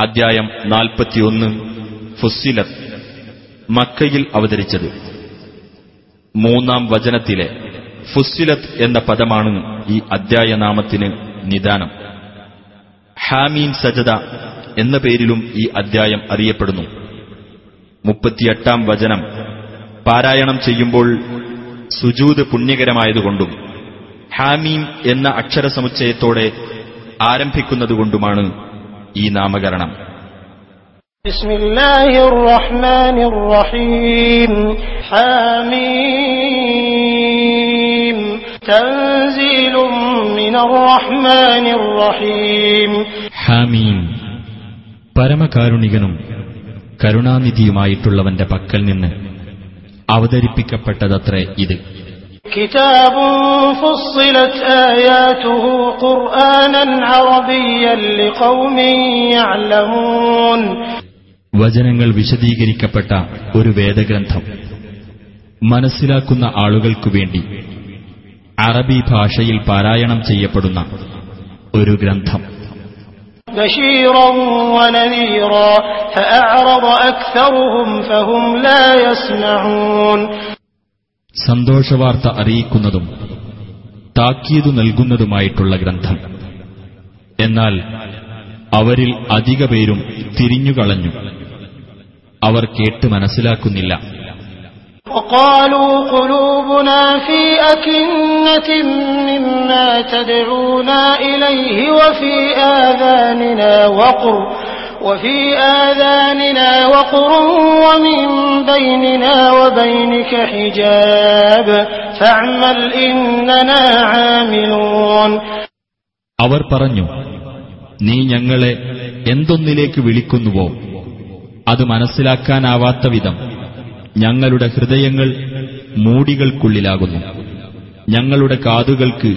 അദ്ധ്യായം നാൽപ്പത്തിയൊന്ന്. ഫുസ്സില മക്കയിൽ അവതരിച്ചത്. മൂന്നാം വചനത്തിലെ ഫുസ്സിലത്ത് എന്ന പദമാണ് ഈ അധ്യായനാമത്തിന് നിദാനം. ഹാമീം സജദ എന്ന പേരിലും ഈ അദ്ധ്യായം അറിയപ്പെടുന്നു. മുപ്പത്തിയെട്ടാം വചനം. പാരായണം ചെയ്യുമ്പോൾ സുജൂത് പുണ്യകരമായതുകൊണ്ടും ഹാമീം എന്ന അക്ഷരസമുച്ചയത്തോടെ ആരംഭിക്കുന്നതുകൊണ്ടുമാണ് ഈ നാമകരണം بسم الله الرحمن الرحيم حميم تنزيل من الرحمن الرحيم ഹാമീം പരമകാരുണികനും കരുണാനിധിയുമായിട്ടുള്ളവന്റെ പക്കൽ നിന്ന് അവതരിപ്പിക്കപ്പെട്ടതത്രേ ഇത് كتاب فصلت آياته قرآنا عربيا لقوم يعلمون വചനങ്ങൾ വിശദീകരിക്കപ്പെട്ട ഒരു വേദഗ്രന്ഥം മനസ്സിലാക്കുന്ന ആളുകൾക്കു വേണ്ടി അറബി ഭാഷയിൽ പാരായണം ചെയ്യപ്പെടുന്ന ഒരു ഗ്രന്ഥം بشيرا സന്തോഷവാർത്ത അറിയിക്കുന്നതും താക്കീതു നൽകുന്നതുമായിട്ടുള്ള ഗ്രന്ഥം. എന്നാൽ അവരിൽ അധിക പേരും തിരിഞ്ഞുകളഞ്ഞു അവർ കേട്ട് മനസ്സിലാക്കുന്നില്ല. وقالوا قلوبنا في أكنة مما تدعونا إليه وفي آذاننا وقر وفي آذاننا وقر ومن بيننا وبينك حجاب فاعمل إننا عاملون അവർ പറഞ്ഞു നീ ഞങ്ങളെ എന്തൊന്നിലേക്ക് വിളിക്കുന്നുവോ അത് മനസ്സിലാക്കാനാവാത്ത വിധം ഞങ്ങളുടെ ഹൃദയങ്ങൾ മൂടികൾക്കുള്ളിലാകുന്നു ഞങ്ങളുടെ കാതുകൾക്ക്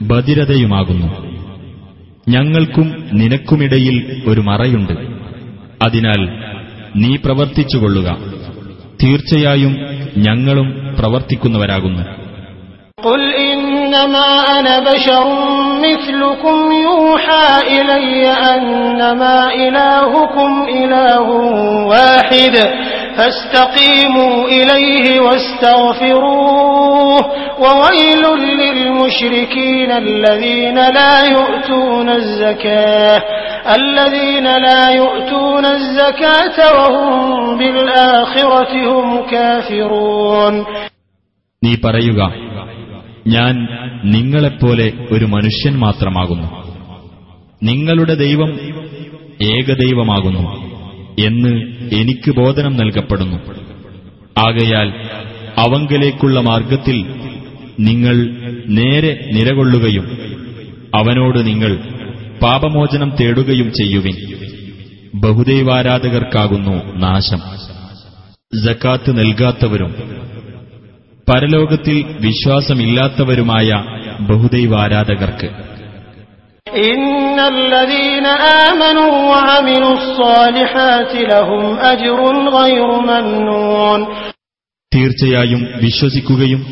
ബധിരതയുമാകുന്നു ഞങ്ങൾക്കും നിനക്കുമിടയിൽ ഒരു മറയുണ്ട് അതിനാൽ നീ പ്രവർത്തിച്ചുകൊള്ളുക തീർച്ചയായും ഞങ്ങളും പ്രവർത്തിക്കുന്നവരാകുന്നു قل إنما أنا بشر مثلكم يوحى إلي أنما إلهكم إله واحد فاستقيموا إليه واستغفروه وويل للمشركين الذين لا يؤتون الزكاة الذين لا يؤتون الزكاة وهم بالآخرة هم كافرون നീ പറയുക ഞാൻ നിങ്ങളെപ്പോലെ ഒരു മനുഷ്യൻ മാത്രമാകുന്നു നിങ്ങളുടെ ദൈവം ഏകദൈവമാകുന്നു എന്ന് എനിക്ക് ബോധനം നൽകപ്പെടുന്നു. ആകയാൽ അവങ്കലേക്കുള്ള മാർഗത്തിൽ നിങ്ങൾ നേരെ നിലകൊള്ളുകയും അവനോട് നിങ്ങൾ പാപമോചനം തേടുകയും ചെയ്യുവിൻ. ബഹുദൈവാരാധകർക്കാകുന്നു നാശം. ജക്കാത്ത് നൽകാത്തവരും പരലോകത്തിൽ വിശ്വാസമില്ലാത്തവരുമായ ബഹുദൈവാരാധകർക്ക്. തീർച്ചയായും വിശ്വസിക്കുകയും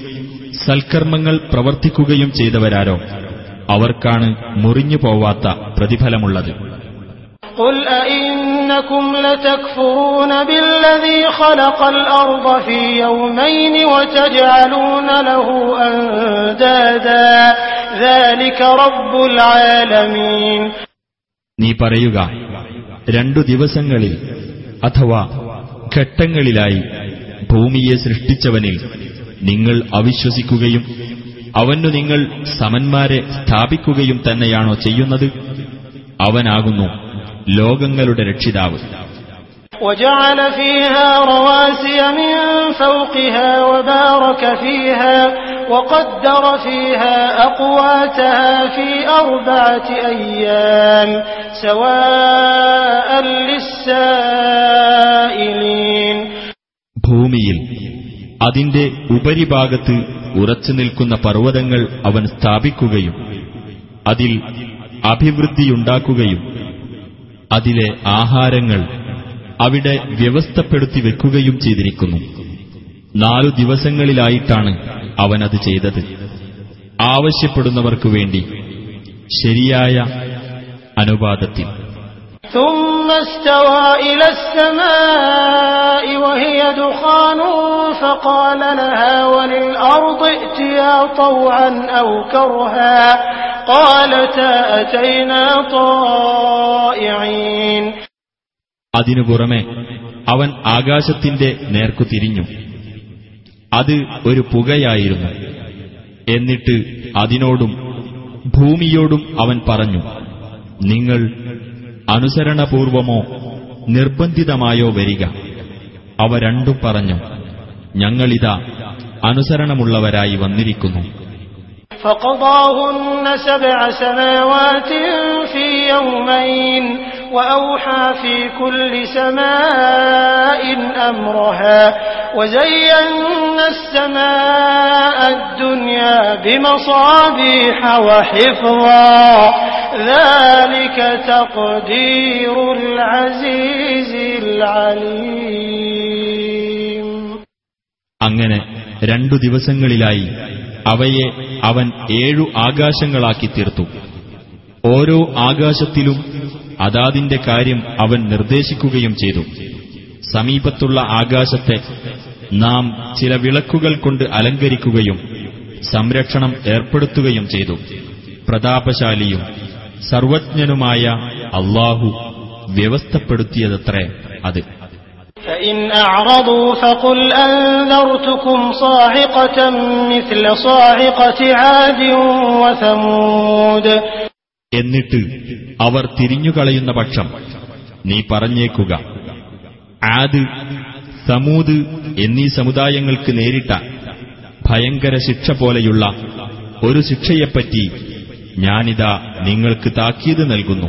സൽക്കർമ്മങ്ങൾ പ്രവർത്തിക്കുകയും ചെയ്തവരാരോ? അവർക്കാണ് മുറിഞ്ഞു പോവാത്ത പ്രതിഫലമുള്ളത്. قل أئنكم لتكفرون بالذي خلق الأرض في يومين وتجعلون له أندادا ذلك رب العالمين നീ പറയുക രണ്ടു ദിവസങ്ങളിൽ അഥവാ ഘട്ടങ്ങളിലായി ഭൂമിയെ സൃഷ്ടിച്ചവനിൽ നിങ്ങൾ അവിശ്വസിക്കുകയും അവനു നിങ്ങൾ സമന്മാരെ സ്ഥാപിക്കുകയും തന്നെയാണോ ചെയ്യുന്നത് അവനാകുന്നു ലോകങ്ങളുടെ രക്ഷിതാവ് وجعل فيها رواسي من فوقها وبارك فيها وقدر فيها أقواتها في أربعة أيام سواء للسائلين ഭൂമിയിൽ അതിന്റെ ഉപരിഭാഗത്ത് ഉറച്ചു നിൽക്കുന്ന പർവ്വതങ്ങൾ അവൻ സ്ഥാപിക്കുകയും അതിൽ അഭിവൃദ്ധിയുണ്ടാക്കുകയും അതിലെ ആഹാരങ്ങൾ അവിടെ വ്യവസ്ഥപ്പെടുത്തി വെക്കുകയും ചെയ്തിരിക്കുന്നു നാലു ദിവസങ്ങളിലായിട്ടാണ് അവനത് ചെയ്തത് ആവശ്യപ്പെടുന്നവർക്കു വേണ്ടി ശരിയായ അനുപാതത്തിൽ ثم استوى إلى السماء وهي دخان فقال لها وللأرض ائتيا طوعا أو كرها قالتا أتينا طائعين അതിനു പുറമെ അവൻ ആകാശത്തിന്റെ നേർക്കു തിരിഞ്ഞു. അത് ഒരു പുകയായിരുന്നു. എന്നിട്ട് അതിനോടും ഭൂമിയോടും അവൻ പറഞ്ഞു നിങ്ങൾ അനുസരണപൂർവമോ നിർബന്ധിതമായോ വരിക? അവ രണ്ടും പറഞ്ഞു ഞങ്ങളിതാ അനുസരണമുള്ളവരായി വന്നിരിക്കുന്നു. فقضاهن سبع سماوات في يومين وأوحى في كل سماء أمرها وزينا السماء الدنيا بمصابيح وحفظا ذلك تقدير العزيز العليم അങ്ങനെ രണ്ടു ദിവസങ്ങളിലായി അവയെ അവൻ ഏഴു ആകാശങ്ങളാക്കി തീർത്തു ഓരോ ആകാശത്തിലും അതാതിന്റെ കാര്യം അവൻ നിർദ്ദേശിക്കുകയും ചെയ്തു. സമീപത്തുള്ള ആകാശത്തെ നാം ചില വിളക്കുകൾ കൊണ്ട് അലങ്കരിക്കുകയും സംരക്ഷണം ഏർപ്പെടുത്തുകയും ചെയ്തു. പ്രതാപശാലിയും സർവജ്ഞനുമായ അള്ളാഹു വ്യവസ്ഥപ്പെടുത്തിയതത്രേ അത്. فإن أعرضوا فقل أنذرتكم صاعقة مثل صاعقة عاد وثمود എന്നിട്ട് അവർ തിരിഞ്ഞുകളയുന്ന പക്ഷം നീ പറഞ്ഞേക്കുക ആദ് സമൂത് എന്നീ സമുദായങ്ങൾക്ക് നേരിട്ട ഭയങ്കര ശിക്ഷ പോലെയുള്ള ഒരു ശിക്ഷയെപ്പറ്റി ഞാനിതാ നിങ്ങൾക്ക് താക്കീത് നൽകുന്നു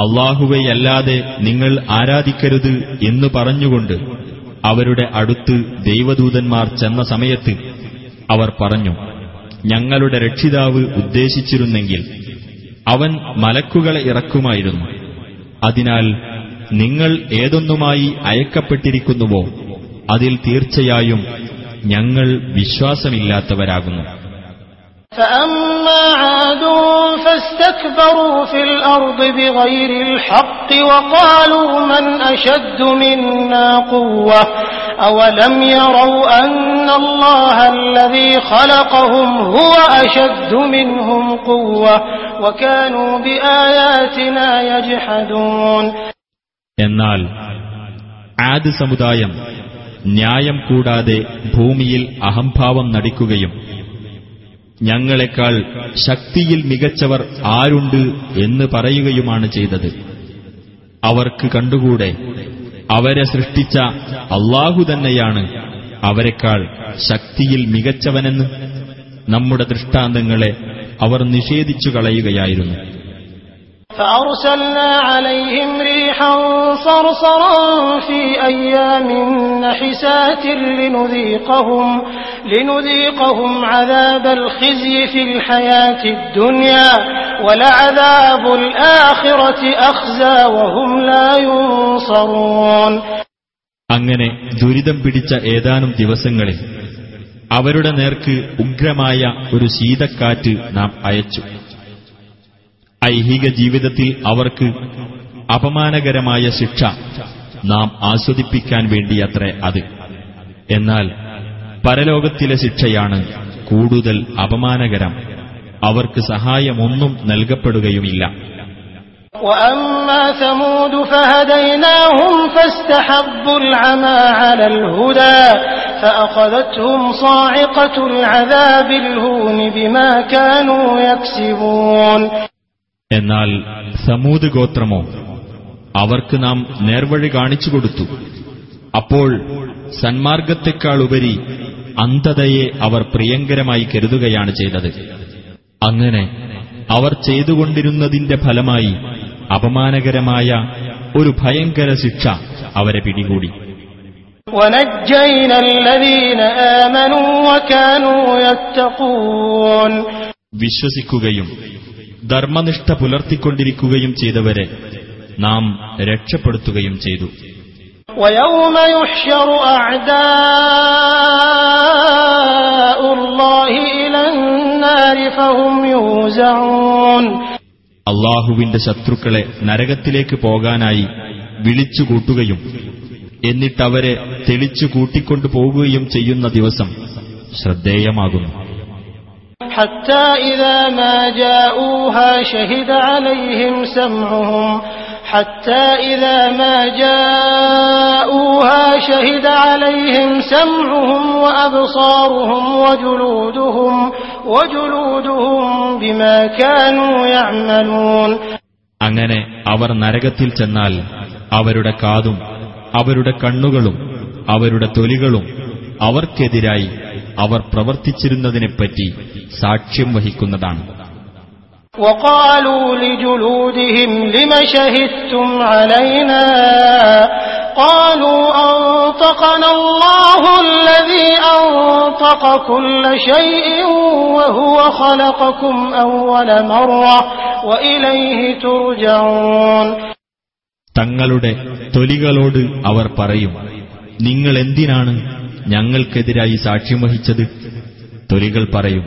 അള്ളാഹുവെയല്ലാതെ നിങ്ങൾ ആരാധിക്കരുത് എന്ന് പറഞ്ഞുകൊണ്ട് അവരുടെ അടുത്ത് ദൈവദൂതന്മാർ ചെന്ന സമയത്ത് അവർ പറഞ്ഞു ഞങ്ങളുടെ രക്ഷിതാവ് ഉദ്ദേശിച്ചിരുന്നെങ്കിൽ അവൻ മലക്കുകളെ ഇറക്കുമായിരുന്നു. അതിനാൽ നിങ്ങൾ ഏതൊന്നുമായി അയക്കപ്പെട്ടിരിക്കുന്നുവോ അതിൽ തീർച്ചയായും ഞങ്ങൾ വിശ്വാസമില്ലാത്തവരാകുന്നു. فأما عاد فاستكبروا في الأرض بغير الحق وقالوا من أشد منا قوة أولم يروا أن الله الذي خلقهم هو أشد منهم قوة وكانوا بآياتنا يجحدون എന്നാൽ ആദ് സമുദായം ന്യായം കൂടാതെ ഭൂമിയിൽ അഹംഭാവം നടിക്കുകയും ഞങ്ങളെക്കാൾ ശക്തിയിൽ മികച്ചവർ ആരുണ്ട് എന്ന് പറയുകയുമാണ് ചെയ്തത്. അവർക്ക് കണ്ടുകൂടെ? അവരെ സൃഷ്ടിച്ച അള്ളാഹു തന്നെയാണ് അവരെക്കാൾ ശക്തിയിൽ മികച്ചവനെന്ന്. നമ്മുടെ ദൃഷ്ടാന്തങ്ങളെ അവർ നിഷേധിച്ചു കളയുകയായിരുന്നു. فأرسلنا عليهم ريحا صرصرا في أيام نحسات لنذيقهم, لنذيقهم عذاب الخزي في الحياة الدنيا ولعذاب الآخرة أخزى وهم لا ينصرون അങ്ങനെ ദുരിതം പിടിച്ച ഏതാനും ദിവസങ്ങളിൽ അവരുടെ നേർക്ക് ഉഗ്രമായ ഒരു ശീതക്കാറ്റ് നാം അയച്ചു ഐഹിക ജീവിതത്തിൽ അവർക്ക് അപമാനകരമായ ശിക്ഷ നാം ആസ്വദിപ്പിക്കാൻ വേണ്ടിയത്രേ അത്. എന്നാൽ പരലോകത്തിലെ ശിക്ഷയാണ് കൂടുതൽ അപമാനകരം. അവർക്ക് സഹായമൊന്നും നൽകപ്പെടുകയുമില്ല. എന്നാൽ സമൂത് ഗോത്രമോ അവർക്ക് നാം നേർവഴി കാണിച്ചു കൊടുത്തു. അപ്പോൾ സന്മാർഗത്തെക്കാളുപരി അന്ധതയെ അവർ പ്രിയങ്കരമായി കരുതുകയാണ് ചെയ്തത്. അങ്ങനെ അവർ ചെയ്തുകൊണ്ടിരുന്നതിന്റെ ഫലമായി അപമാനകരമായ ഒരു ഭയങ്കര ശിക്ഷ അവരെ പിടികൂടി. വിശ്വസിക്കുകയും ധർമ്മനിഷ്ഠ പുലർത്തിക്കൊണ്ടിരിക്കുകയും ചെയ്തവരെ നാം രക്ഷപ്പെടുത്തുകയും ചെയ്തു ويوم يحشر أعداء الله إلى النار فهم يوزعون അള്ളാഹുവിന്റെ ശത്രുക്കളെ നരകത്തിലേക്ക് പോകാനായി വിളിച്ചുകൂട്ടുകയും എന്നിട്ടവരെ തെളിച്ചു കൂട്ടിക്കൊണ്ടു പോകുകയും ചെയ്യുന്ന ദിവസം ശ്രദ്ധേയമാകുന്നു حتى إذا ما جاءوها شهد عليهم سمعهم حتى إذا ما جاءوها شهد عليهم سمعهم وأبصارهم وجلودهم وجلودهم بما كانوا يعملون അങ്ങനെ അവർ നരകത്തിൽ ചെന്നാൽ അവരുടെ കാതും അവരുടെ കണ്ണുകളും അവരുടെ തൊലികളും അവർക്കെതിരായി അവർ പ്രവർത്തിച്ചിരുന്നതിനെപ്പറ്റി സാക്ഷ്യം വഹിക്കുന്നതാണ് وقالوا لجلودهم لم شهدتم علينا قالوا أنطقنا الله الذي أنطق كل شيء وهو خلقكم أول مرة وإليه ترجعون തങ്ങളുടെ തൊലികളോട് അവർ പറയും നിങ്ങൾ എന്തിനാണ് ഞങ്ങൾക്കെതിരായി സാക്ഷ്യം വഹിച്ചത് തൊലികൾ പറയും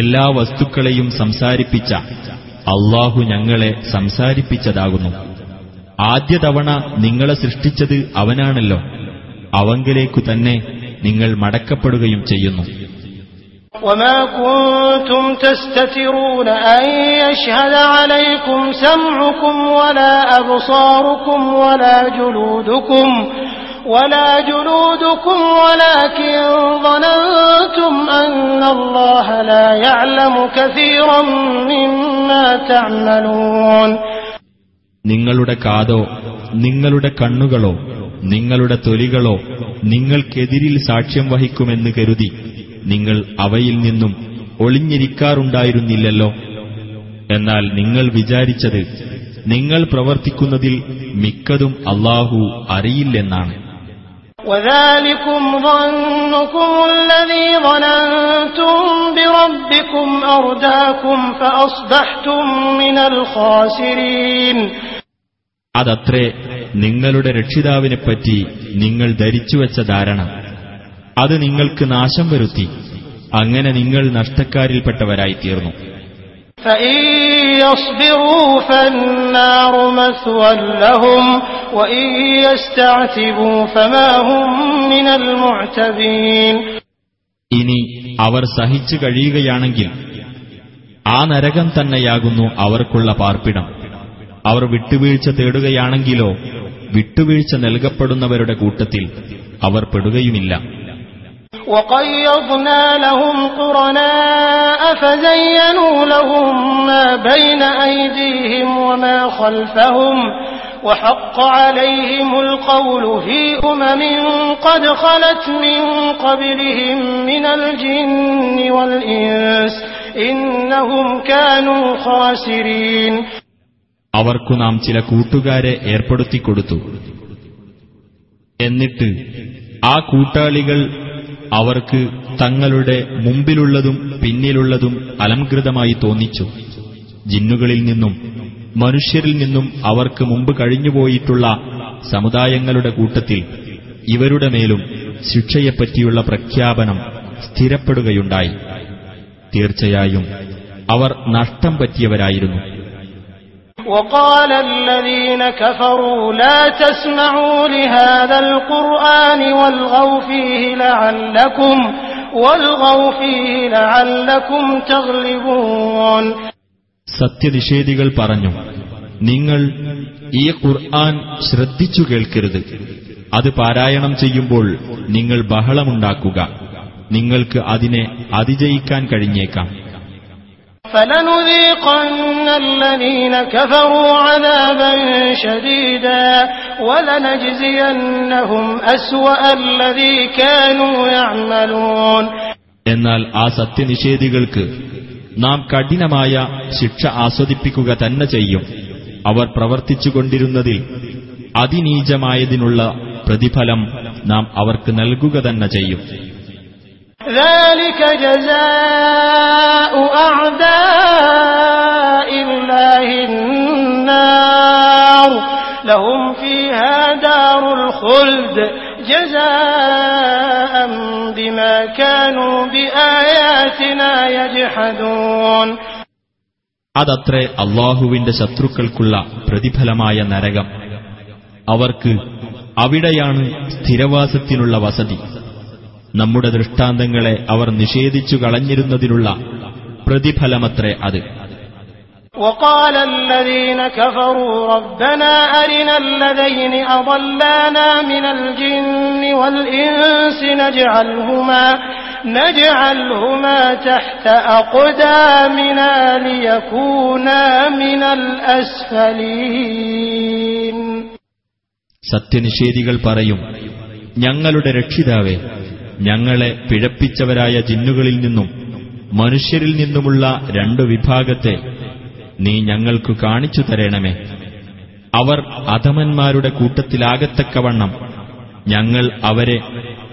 എല്ലാ വസ്തുക്കളെയും സംസാരിപ്പിച്ച അള്ളാഹു ഞങ്ങളെ സംസാരിപ്പിച്ചതാകുന്നു ആദ്യ തവണ നിങ്ങളെ സൃഷ്ടിച്ചത് അവനാണല്ലോ അവങ്കിലേക്കു തന്നെ നിങ്ങൾ മടക്കപ്പെടുകയും ചെയ്യുന്നു وما كنتم تستترون أن يشهد عليكم سمعكم ولا أبصاركم ولا جلودكم ولا جلودكم ولكن ظننتم أن الله لا يعلم كثيرا مما تعملون നിങ്ങളുടെ കാതോ നിങ്ങളുടെ കണ്ണുകളോ നിങ്ങളുടെ തൊലികളോ നിങ്ങൾക്കെതിരിൽ സാക്ഷ്യം വഹിക്കുമെന്ന് കരുതി നിങ്ങൾ അവയിൽ നിന്നും ഒളിഞ്ഞിരിക്കാറുണ്ടായിരുന്നില്ലല്ലോ എന്നാൽ നിങ്ങൾ വിചാരിച്ചത് നിങ്ങൾ പ്രവർത്തിക്കുന്നതിൽ മിക്കതും അള്ളാഹു അറിയില്ലെന്നാണ് وذلكم ظنكم الذي ظننتم بربكم أرداكم فأصبحتم من الخاسرين അതത്രേ നിങ്ങളുടെ രക്ഷിതാവിനെപ്പറ്റി നിങ്ങൾ ധരിച്ചുവെച്ച ധാരണ അത് നിങ്ങൾക്ക് നാശം വരുത്തി അങ്ങനെ നിങ്ങൾ നഷ്ടക്കാരിൽപ്പെട്ടവരായി തീർന്നു فإن يصبروا فالنار مثوى لهم وإن يستعتبوا فما هم من المعتبين ഇനി അവർ സഹിച്ചു കഴിയുകയാണെങ്കിൽ ആ നരകം തന്നെയാകുന്നു അവർക്കുള്ള പാർപ്പിടം അവർ വിട്ടുവീഴ്ച തേടുകയാണെങ്കിലോ വിട്ടുവീഴ്ച നൽകപ്പെടുന്നവരുടെ കൂട്ടത്തിൽ അവർ പെടുകയുമില്ല وقيضنا لهم قرناء فزينوا لهم ما بين أيديهم وما خلفهم وحق عليهم القول في أمم قد خلت من قبلهم من الجن والإنس إنهم كانوا خاسرين അവർക്കു നാം ചില കൂട്ടുകാരെ ഏർപ്പെടുത്തിക്കൊടുത്തു എന്നിട്ട് ആ കൂട്ടാളികൾ അവർക്ക് തങ്ങളുടെ മുമ്പിലുള്ളതും പിന്നിലുള്ളതും അലംകൃതമായി തോന്നിച്ചു. ജിന്നുകളിൽ നിന്നും മനുഷ്യരിൽ നിന്നും അവർക്ക് മുമ്പ് കഴിഞ്ഞുപോയിട്ടുള്ള സമുദായങ്ങളുടെ കൂട്ടത്തിൽ ഇവരുടെ മേലും ശിക്ഷയെപ്പറ്റിയുള്ള പ്രഖ്യാപനം സ്ഥിരപ്പെടുകയുണ്ടായി. തീർച്ചയായും അവർ നഷ്ടം പറ്റിയവരായിരുന്നു. وقال الذين كفروا لا تسمعوا لهذا القرآن والغوا فيه لعلكم والغوا فيه لعلكم تغلبون സത്യനിഷേധികൾ പറഞ്ഞു നിങ്ങൾ ഈ ഖുർആൻ ശ്രദ്ധിച്ചു കേൾക്കരുത് അത് പാരായണം ചെയ്യുമ്പോൾ നിങ്ങൾ ബഹളമുണ്ടാക്കുക നിങ്ങൾക്ക് അതിനെ അതിജയിക്കാൻ കഴിഞ്ഞേക്കാം فلنذيقن الذين كفروا عذابا شديدا ولنجزينهم أسوأ الذي كانوا يعملون എന്നാൽ ആ സത്യനിഷേധികൾക്ക് നാം കഠിനമായ ശിക്ഷ ആസ്വദിപ്പിക്കുക തന്നെ ചെയ്യും അവർ പ്രവർത്തിച്ചുകൊണ്ടിരുന്നതിൽ അതിനീചമായതിനുള്ള പ്രതിഫലം നാം അവർക്ക് നൽകുക തന്നെ ചെയ്യും ذلك جزاء أعداء الله النار لهم فيها دار الخلد جزاء بما كانوا بآياتنا يجحدون അതത്രേ അള്ളാഹുവിന്റെ ശത്രുക്കൾക്കുള്ള പ്രതിഫലമായ നരകം അവർക്ക് അവിടെയാണ് സ്ഥിരവാസത്തിനുള്ള വസതി നമ്മുടെ ദൃഷ്ടാന്തങ്ങളെ അവർ നിഷേധിച്ചു കളഞ്ഞിരുന്നതിനുള്ള പ്രതിഫലമത്രേ അത് وقال الذين كفروا ربنا أرنا الذين أضلانا من الجن والإنس نجعلهما نجعلهما تحت أقدامنا ليكونا من الأسفلين സത്യനിഷേധികൾ പറയും ഞങ്ങളുടെ രക്ഷിതാവേ ഞങ്ങളെ പിഴപ്പിച്ചവരായ ജിന്നുകളിൽ നിന്നും മനുഷ്യരിൽ നിന്നുമുള്ള രണ്ടു വിഭാഗത്തെ നീ ഞങ്ങൾക്ക് കാണിച്ചു തരണമേ. അവർ അധമന്മാരുടെ കൂട്ടത്തിലാകത്തക്കവണ്ണം ഞങ്ങൾ അവരെ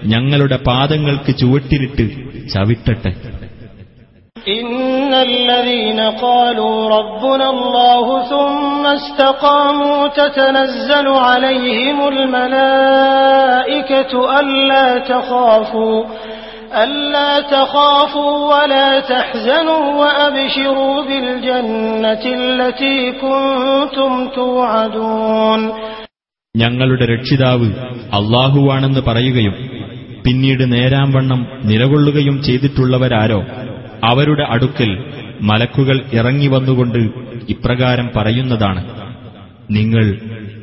ഞങ്ങളുടെ പാദങ്ങൾക്ക് ചുവട്ടിലിട്ട് ചവിട്ടട്ടെ. إن الذين قالوا ربنا الله ثم استقاموا تتنزل عليهم الملائكة ألا تخافوا ألا تخافوا ولا تحزنوا وأبشروا بالجنة التي كنتم توعدون ഞങ്ങളുടെ രക്ഷിതാവ് അള്ളാഹുവാണെന്ന് പറയുകയും പിന്നീട് നേരാംവണ്ണം നിലകൊള്ളുകയും ചെയ്തിട്ടുള്ളവരാരോ അവരുടെ അടുക്കൽ മലക്കുകൾ ഇറങ്ങി വന്നുകൊണ്ട് ഇപ്രകാരം പറയുന്നതാണ് നിങ്ങൾ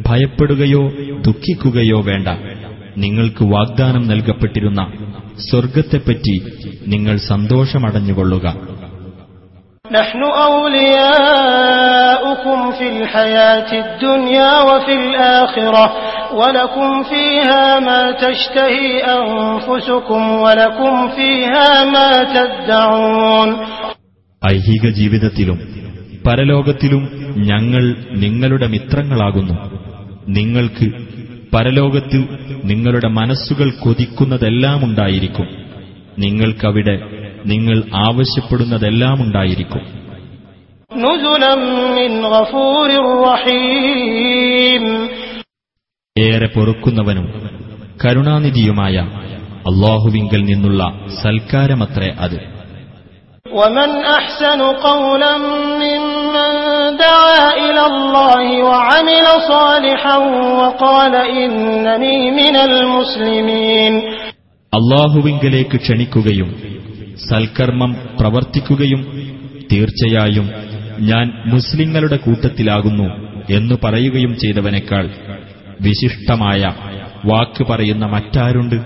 ഭയപ്പെടുകയോ ദുഃഖിക്കുകയോ വേണ്ട നിങ്ങൾക്ക് വാഗ്ദാനം നൽകപ്പെട്ടിരുന്ന സ്വർഗത്തെപ്പറ്റി നിങ്ങൾ സന്തോഷമടഞ്ഞുകൊള്ളുക نحن أولياؤكم في الحياة الدنيا وفي الآخرة ولكم فيها ما تشتهي أنفسكم ولكم فيها ما تدعون ഐഹിക ജീവിതത്തിലും പരലോകത്തിലും ഞങ്ങൾ നിങ്ങളുടെ മിത്രങ്ങളാകുന്നു നിങ്ങൾക്ക് പരലോകത്ത് നിങ്ങളുടെ മനസ്സുകൾ കൊതിക്കുന്നതെല്ലാം ഉണ്ടായിരിക്കും നിങ്ങൾക്കവിടെ നിങ്ങൾ ആവശ്യപ്പെടുന്നതെല്ലാം ഉണ്ടായിരിക്കും نزلا من غفور رحيم ഏറെ പൊറുക്കുന്നവനും കരുണാനിധിയുമായ അള്ളാഹുവിങ്കൽ നിന്നുള്ള സൽക്കാരമത്രേ അത് ومن أحسن قولا ممن دعا إلى الله وعمل صالحا وقال إنني من المسلمين അള്ളാഹുവിങ്കലേക്ക് ക്ഷണിക്കുകയും സൽക്കർമ്മം പ്രവർത്തിക്കുകയും തീർച്ചയായും ഞാൻ മുസ്ലിങ്ങളുടെ കൂട്ടത്തിലാകുന്നു എന്നു പറയുകയും ചെയ്തവനേക്കാൾ വിശിഷ്ടമായ വാക്ക് പറയുന്ന മറ്റാരുണ്ട്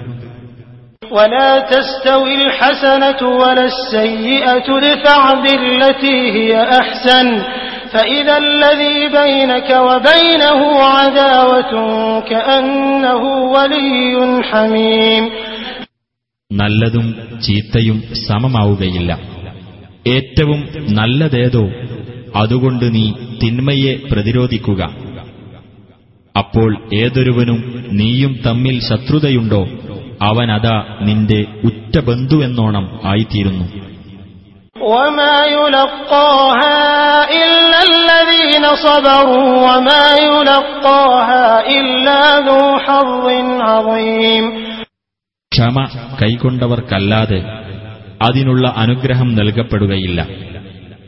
ولا تستوي الحسنة ولا السيئة ادفع بالتي هي أحسن فإذا الذي بينك وبينه عداوة كأنه ولي حميم നല്ലതും ചീത്തയും സമമാവുകയില്ല ഏറ്റവും നല്ലതേതോ അതുകൊണ്ട് നീ തിന്മയെ പ്രതിരോധിക്കുക അപ്പോൾ ഏതൊരുവനും നീയും തമ്മിൽ ശത്രുതയുണ്ടോ? അവനതാ നിന്റെ ഉറ്റ ബന്ധുവെന്നോണം ആയിത്തീരുന്നു. ക്ഷമ കൈക്കൊണ്ടവർക്കല്ലാതെ അതിനുള്ള അനുഗ്രഹം നൽകപ്പെടുകയില്ല.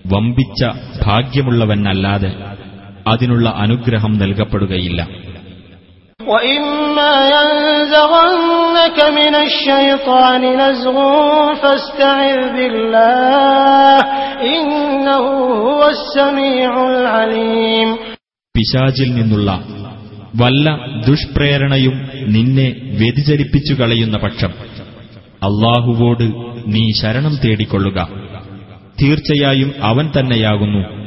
വമ്പിച്ച ഭാഗ്യമുള്ളവനല്ലാതെ അതിനുള്ള അനുഗ്രഹം നൽകപ്പെടുകയില്ല. പിശാചിൽ നിന്നുള്ള വല്ല ദുഷ്പ്രേരണയും നിന്നെ വ്യതിചരിപ്പിച്ചു കളയുന്ന പക്ഷം അള്ളാഹുവോട് നീ ശരണം തേടിക്കൊള്ളുക. തീർച്ചയായും അവൻ തന്നെയാകുന്നു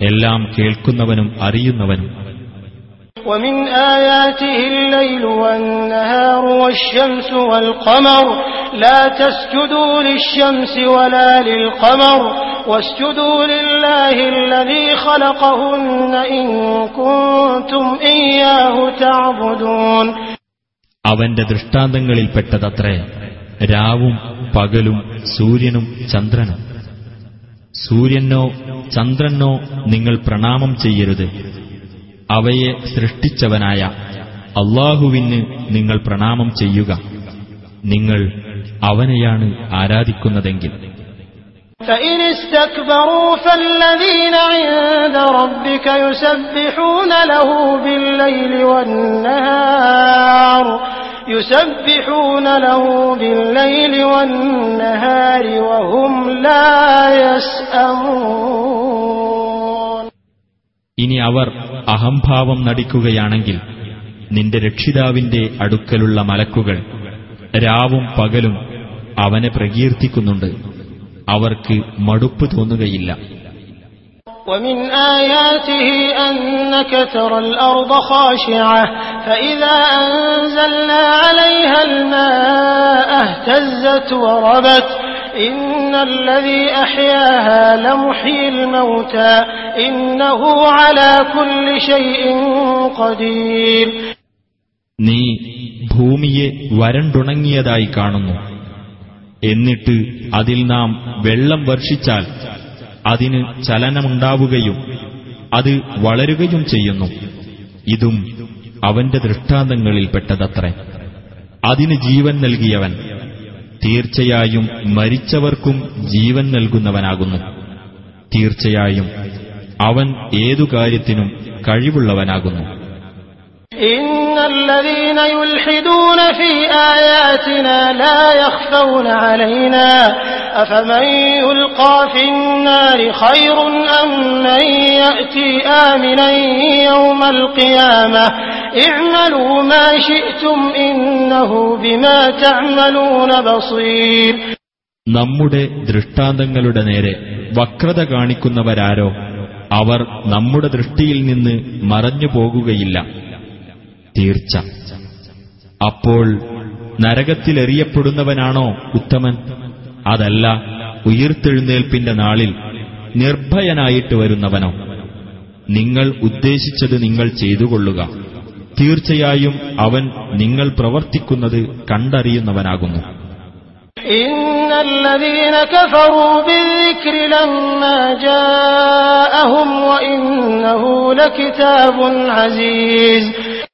എല്ലാം കേൾക്കുന്നവനും അറിയുന്നവനും ومن آياته الليل والنهار والشمس والقمر لا تسجدوا للشمس ولا للقمر واسجدوا لله الذي خلقهن إن كنتم إياه تعبدون അവന്റെ ദൃഷ്ടാന്തങ്ങളിൽപ്പെട്ടതത്രേ രാവും പകലും സൂര്യനും ചന്ദ്രനും സൂര്യനോ ചന്ദ്രനോ നിങ്ങൾ പ്രണാമം ചെയ്യരുത്. അവയെ സൃഷ്ടിച്ചവനായ അള്ളാഹുവിന് നിങ്ങൾ പ്രണാമം ചെയ്യുക. നിങ്ങൾ അവനെയാണ് ആരാധിക്കുന്നതെങ്കിൽ. ൂനലഹൂ استكبروا فالذين عند ربك يسبحون له بالليل والنهار يسبحون له بالليل والنهار وهم لا يسأمون ഇനി അവർ അഹംഭാവം നടിക്കുകയാണെങ്കിൽ നിന്റെ രക്ഷിതാവിന്റെ അടുക്കലുള്ള മലക്കുകൾ രാവും പകലും അവനെ പ്രകീർത്തിക്കുന്നുണ്ട് അവർക്ക് മടുപ്പ് തോന്നുകയില്ല ومن آياته أنك ترى الأرض خاشعة فإذا أنزلنا عليها الماء اهتزت وربت إن الذي أحياها لمحيي الموتى إنه على كل شيء قدير നീ ഭൂമിയെ വരണ്ടുണങ്ങിയതായി കാണുന്നു എന്നിട്ട് അതിൽ നാം വെള്ളം വർഷിച്ചാൽ അതിന് ചലനമുണ്ടാവുകയും അത് വളരുകയും ചെയ്യുന്നു. ഇതും അവന്റെ ദൃഷ്ടാന്തങ്ങളിൽപ്പെട്ടതത്രേ അതിന് ജീവൻ നൽകിയവൻ തീർച്ചയായും മരിച്ചവർക്കും ജീവൻ നൽകുന്നവനാകുന്നു. തീർച്ചയായും അവൻ ഏതു കാര്യത്തിനും കഴിവുള്ളവനാകുന്നു. إن الذين يلحدون في آياتنا لا يخفون علينا أفمن يلقى في النار خير أم من يأتي آمنا يوم القيامة اعملوا ما شئتم إنه بما تعملون بصير നമ്മുടെ ദൃഷ്ടാന്തങ്ങളുടെ നേരെ വക്രത കാണിക്കുന്നവരാരോ അവർ നമ്മുടെ ദൃഷ്ടിയിൽ നിന്ന് മറഞ്ഞു പോകുകയില്ല തീർച്ച. അപ്പോൾ നരകത്തിലെറിയപ്പെടുന്നവനാണോ ഉത്തമൻ? അതല്ല ഉയർത്തെഴുന്നേൽപ്പിന്റെ നാളിൽ നിർഭയനായിട്ട് വരുന്നവനോ? നിങ്ങൾ ഉദ്ദേശിച്ചത് നിങ്ങൾ ചെയ്തുകൊള്ളുക. തീർച്ചയായും അവൻ നിങ്ങൾ പ്രവർത്തിക്കുന്നത് കണ്ടറിയുന്നവനാകുന്നു. ജാഅഹും അസീസ്.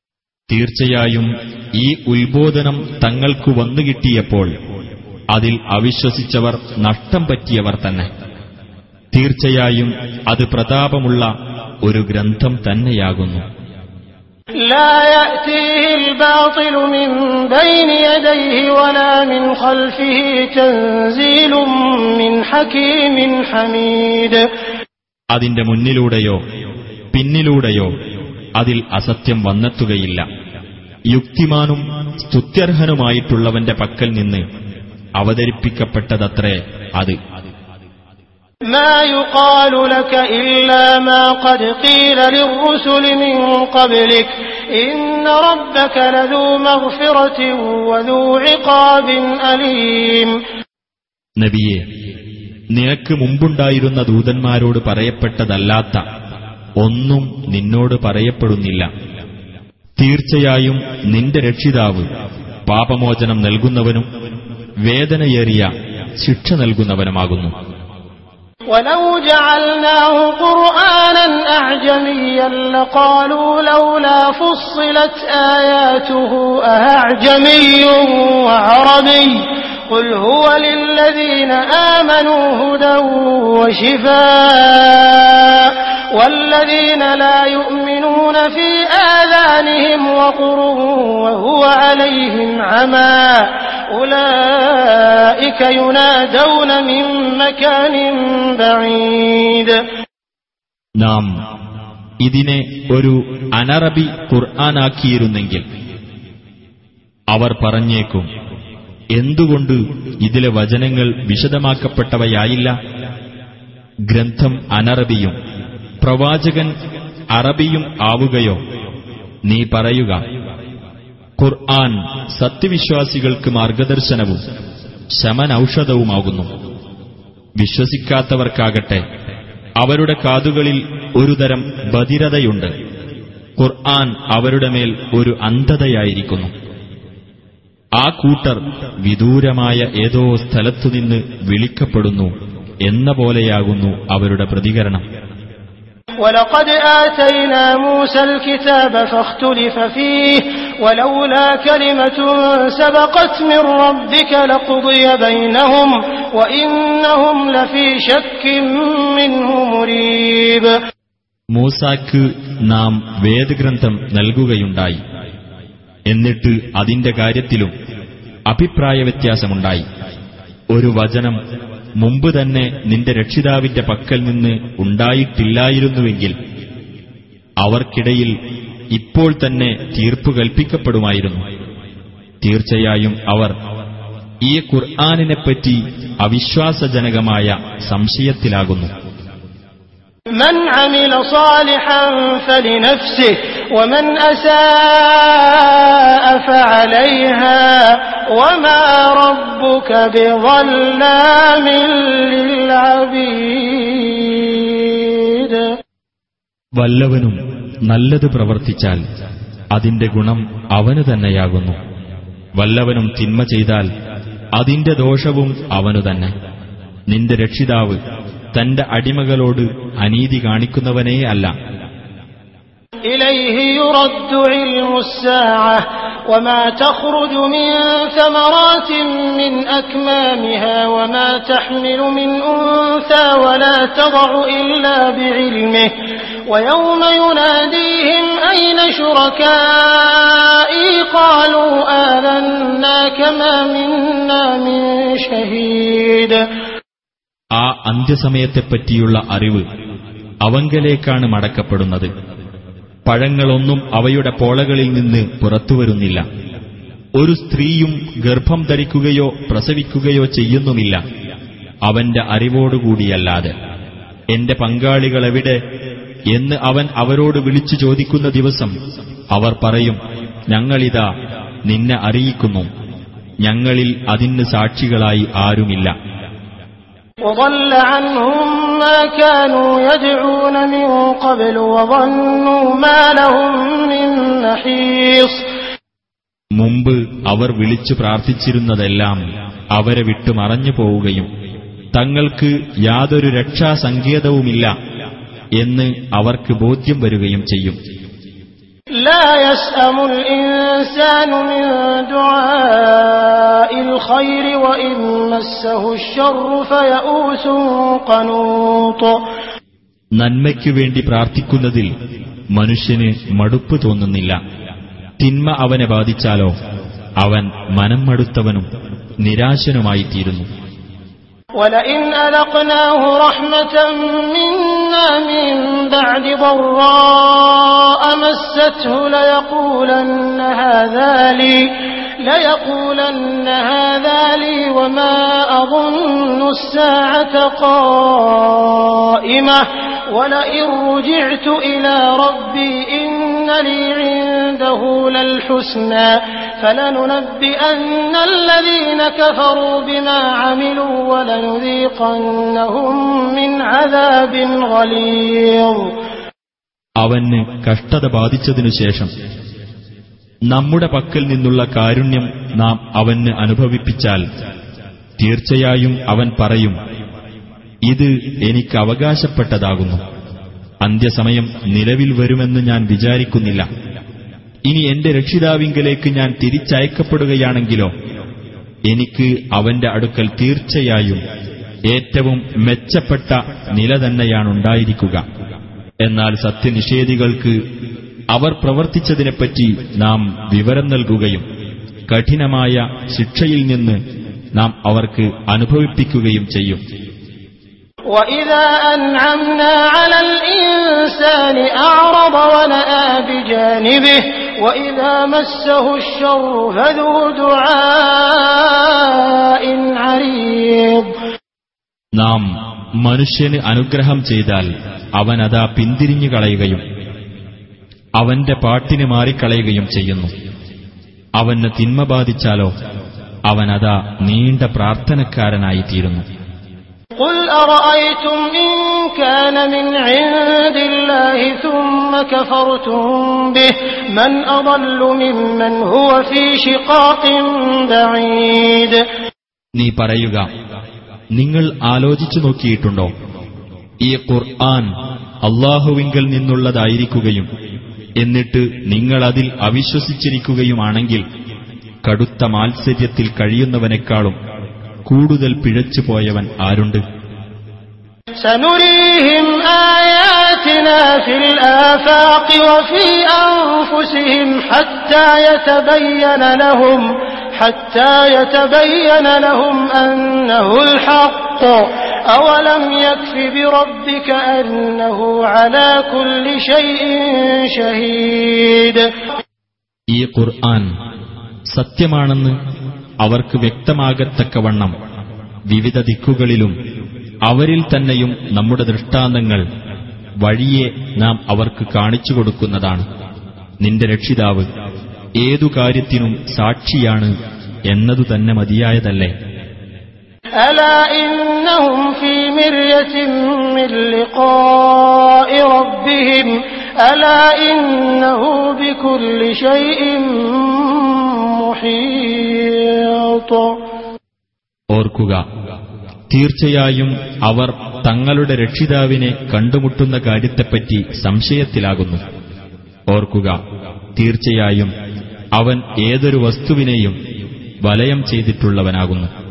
തീർച്ചയായും ഈ ഉത്ബോധനം തങ്ങൾക്കു വന്നുകിട്ടിയപ്പോൾ അതിൽ അവിശ്വസിച്ചവർ നഷ്ടം പറ്റിയവർ തന്നെ. തീർച്ചയായും അത് പ്രതാപമുള്ള ഒരു ഗ്രന്ഥം തന്നെയാകുന്നു. അതിന്റെ മുന്നിലൂടെയോ പിന്നിലൂടെയോ അതിൽ അസത്യം വന്നെത്തുകയില്ല യുക്തിമാനും സ്തുത്യർഹനുമായിട്ടുള്ളവന്റെ പക്കൽ നിന്ന് അവതരിപ്പിക്കപ്പെട്ടതത്രേ അത് ما يقال لك إلا ما قد قيل للرسل من قبلك إن ربك لذو مغفرة وذو عقاب أليم നബിയെ നിനക്ക് മുമ്പുണ്ടായിരുന്ന ദൂതന്മാരോട് പറയപ്പെട്ടതല്ലാത്ത ഒന്നും നിന്നോട് പറയപ്പെടുന്നില്ല തീർച്ചയായും നിന്റെ രക്ഷിതാവ് പാപമോചനം നൽകുന്നവനും വേദനയേറിയ ശിക്ഷ നൽകുന്നവനുമാകുന്നു ولو جعلناه قرآنا أعجميا لقالوا لولا فصلت آياته أأعجمي وعربي قل هو للذين آمنوا هدى وشفاء والذين لا يؤمنون في آذانهم وقر وهو عليهم عمى أولئك ينادون من مكان بعيد നാം ഇതിനെ ഒരു അനറബി ഖുർആനാക്കിയിരുന്നെങ്കിൽ അവർ പറഞ്ഞേക്കും എന്തുകൊണ്ട് ഇതിലെ വചനങ്ങൾ വിശദമാക്കപ്പെട്ടവയായില്ല? ഗ്രന്ഥം അനറബിയും പ്രവാചകൻ അറബിയും ആവുകയോ? നീ പറയുക ഖുർആൻ സത്യവിശ്വാസികൾക്ക് മാർഗദർശനവും ശമനൌഷധവുമാകുന്നു. വിശ്വസിക്കാത്തവർക്കാകട്ടെ അവരുടെ കാതുകളിൽ ഒരുതരം ബധിരതയുണ്ട്. ഖുർആൻ അവരുടെ മേൽ ഒരു അന്ധതയായിരിക്കുന്നു. ആ കൂട്ടർ വിദൂരമായ ഏതോ സ്ഥലത്തുനിന്ന് വിളിക്കപ്പെടുന്നു എന്ന പോലെയാകുന്നു അവരുടെ പ്രതികരണം ولقد آتينا موسى الكتاب فاختلف فيه ولولا كلمة سبقت من ربك لقضي بينهم وإنهم لفي شك منه مريب മൂസാക്ക് നാം വേദഗ്രന്ഥം നൽകുകയുണ്ടായി എന്നിട്ട് അതിന്റെ കാര്യത്തിലും അഭിപ്രായ വ്യത്യാസമുണ്ടായി. ഒരു വചനം മുമ്പ് തന്നെ നിന്റെ രക്ഷിതാവിന്റെ പക്കൽ നിന്ന് ഉണ്ടായിട്ടില്ലായിരുന്നുവെങ്കിൽ അവർക്കിടയിൽ ഇപ്പോൾ തന്നെ തീർപ്പ് കൽപ്പിക്കപ്പെടുമായിരുന്നു. തീർച്ചയായും അവർ ഈ ഖുർആാനിനെപ്പറ്റി അവിശ്വാസജനകമായ സംശയത്തിലാകുന്നു. من عمل صالحا فلنفسه ومن أساء فعليها وما ربك بظلام للعبيد വല്ലവനും നല്ലത് പ്രവർത്തിച്ചാൽ അതിന്റെ ഗുണം അവന് തന്നെയാകുന്നു വല്ലവനും തിന്മ ചെയ്താൽ അതിന്റെ ദോഷവും അവനു തന്നെ നിന്റെ രക്ഷിതാവ് തന്റെ അടിമകളോട് അനീതി കാണിക്കുന്നവനേ അല്ല إليه يرد علم الساعة وما تخرج من ثمرات من أكمامها وما تحمل من أنثى ولا تضع إلا بعلمه ويوم يناديهم أين شركائي قالوا آذناك ما منا من شهيد ആ അന്ത്യസമയത്തെപ്പറ്റിയുള്ള അറിവ് അവങ്കലേക്കാണ് മടക്കപ്പെടുന്നത്. പഴങ്ങളൊന്നും അവയുടെ പോളകളിൽ നിന്ന് പുറത്തുവരുന്നില്ല. ഒരു സ്ത്രീയും ഗർഭം ധരിക്കുകയോ പ്രസവിക്കുകയോ ചെയ്യുന്നുമില്ല. അവന്റെ അറിവോടുകൂടിയല്ലാതെ. എന്റെ പങ്കാളികളെവിടെ? എന്ന് അവൻ അവരോട് വിളിച്ചു ചോദിക്കുന്ന ദിവസം അവർ പറയും ഞങ്ങളിതാ നിന്നെ അറിയിക്കുന്നു. ഞങ്ങളിൽ അതിന് സാക്ഷികളായി ആരുമില്ല. وضل عنهم ما كانوا يدعون من قبل وظنوا ما لهم من محيص മുമ്പ് അവർ വിളിച്ചു പ്രാർത്ഥിച്ചിരുന്നതെല്ലാം അവരെ വിട്ടു മറഞ്ഞു പോവുകയും തങ്ങൾക്ക് യാതൊരു രക്ഷാസങ്കേതവുമില്ല എന്ന് അവർക്ക് ബോധ്യം വരികയും ചെയ്യും നന്മയ്ക്കു വേണ്ടി പ്രാർത്ഥിക്കുന്നതിൽ മനുഷ്യന് മടുപ്പ് തോന്നുന്നില്ല തിന്മ അവനെ ബാധിച്ചാലോ അവൻ മനം മടുത്തവനും നിരാശനുമായിത്തീരുന്നു ولئن أذقناه رحمة منا من بعد ضراء مسته ليقولن هذا لي ليقولن هذا لي وما أظن الساعة قائمة ولئن رجعت إلى ربي إن لي عنده للحسنى فلننبئن الذين كفروا بما عملوا ولنذيقنهم من عذاب غليظ അവന് കഷ്ടത ബാധിച്ചതിനു ശേഷം നമ്മുടെ പക്കൽ നിന്നുള്ള കാരുണ്യം നാം അവന് അനുഭവിപ്പിച്ചാൽ തീർച്ചയായും അവൻ പറയും ഇത് എനിക്ക് അവകാശപ്പെട്ടതാകുന്നു അന്ത്യസമയം നിലവിൽ വരുമെന്ന് ഞാൻ വിചാരിക്കുന്നില്ല ഇനി എന്റെ രക്ഷിതാവിങ്കലേക്ക് ഞാൻ തിരിച്ചയക്കപ്പെടുകയാണെങ്കിലോ എനിക്ക് അവന്റെ അടുക്കൽ തീർച്ചയായും ഏറ്റവും മെച്ചപ്പെട്ട നില തന്നെയാണുണ്ടായിരിക്കുക എന്നാൽ സത്യനിഷേധികൾക്ക് അവർ പ്രവർത്തിച്ചതിനെപ്പറ്റി നാം വിവരം നൽകുകയും കഠിനമായ ശിക്ഷയിൽ നിന്ന് നാം അവർക്ക് അനുഭവിപ്പിക്കുകയും ചെയ്യും وإذا أنعمنا على الإنسان أعرض ونأى بجانبه وإذا مسه الشر فذو دعاء عريض നാം മനുഷ്യന് അനുഗ്രഹം ചെയ്താൽ അവനതാ പിന്തിരിഞ്ഞു കളയുകയും അവന്റെ പാട്ടിന് മാറിക്കളയുകയും ചെയ്യുന്നു അവന് തിന്മ ബാധിച്ചാലോ അവനതാ നീണ്ട പ്രാർത്ഥനക്കാരനായിത്തീരുന്നു قل أرأيتم إن كان من عند الله ثم كفرتم به من أضل ممن هو في شقاق بعيد നീ പറയുക നിങ്ങൾ ആലോചിച്ചു നോക്കിയിട്ടുണ്ടോ ഈ ഖുർആൻ അള്ളാഹുവിങ്കൽ നിന്നുള്ളതായിരിക്കുകയും എന്നിട്ട് നിങ്ങൾ അതിൽ അവിശ്വസിച്ചിരിക്കുകയുമാണെങ്കിൽ കടുത്ത മാത്സര്യത്തിൽ കഴിയുന്നവനേക്കാളും കൂടുതൽ പിഴച്ചുപോയവൻ ആരുണ്ട് سنريهم آياتنا في الآفاق وفي أنفسهم حتى يتبين لهم حتى يتبين لهم أنه الحق أولم يكف بربك أنه على كل شيء شهيد ഈ ഖുർആൻ സത്യമാണെന്ന് അവർക്ക് വ്യക്തമാകത്തക്കവണ്ണം വിവിധ ദിക്കുകളിലും അവരിൽ തന്നെയും നമ്മുടെ ദൃഷ്ടാന്തങ്ങൾ വഴിയെ നാം അവർക്ക് കാണിച്ചു കൊടുക്കുന്നതാണ്. നിന്റെ രക്ഷിതാവ് ഏതു കാര്യത്തിനും സാക്ഷിയാണ് എന്നതു തന്നെ മതിയായതല്ലേ? ഓർക്കുക തീർച്ചയായും അവർ തങ്ങളുടെ രക്ഷിതാവിനെ കണ്ടുമുട്ടുന്ന കാര്യത്തെപ്പറ്റി സംശയത്തിലാകുന്നു. ഓർക്കുക തീർച്ചയായും അവൻ ഏതൊരു വസ്തുവിനെയും വലയം ചെയ്തിട്ടുള്ളവനാകുന്നു.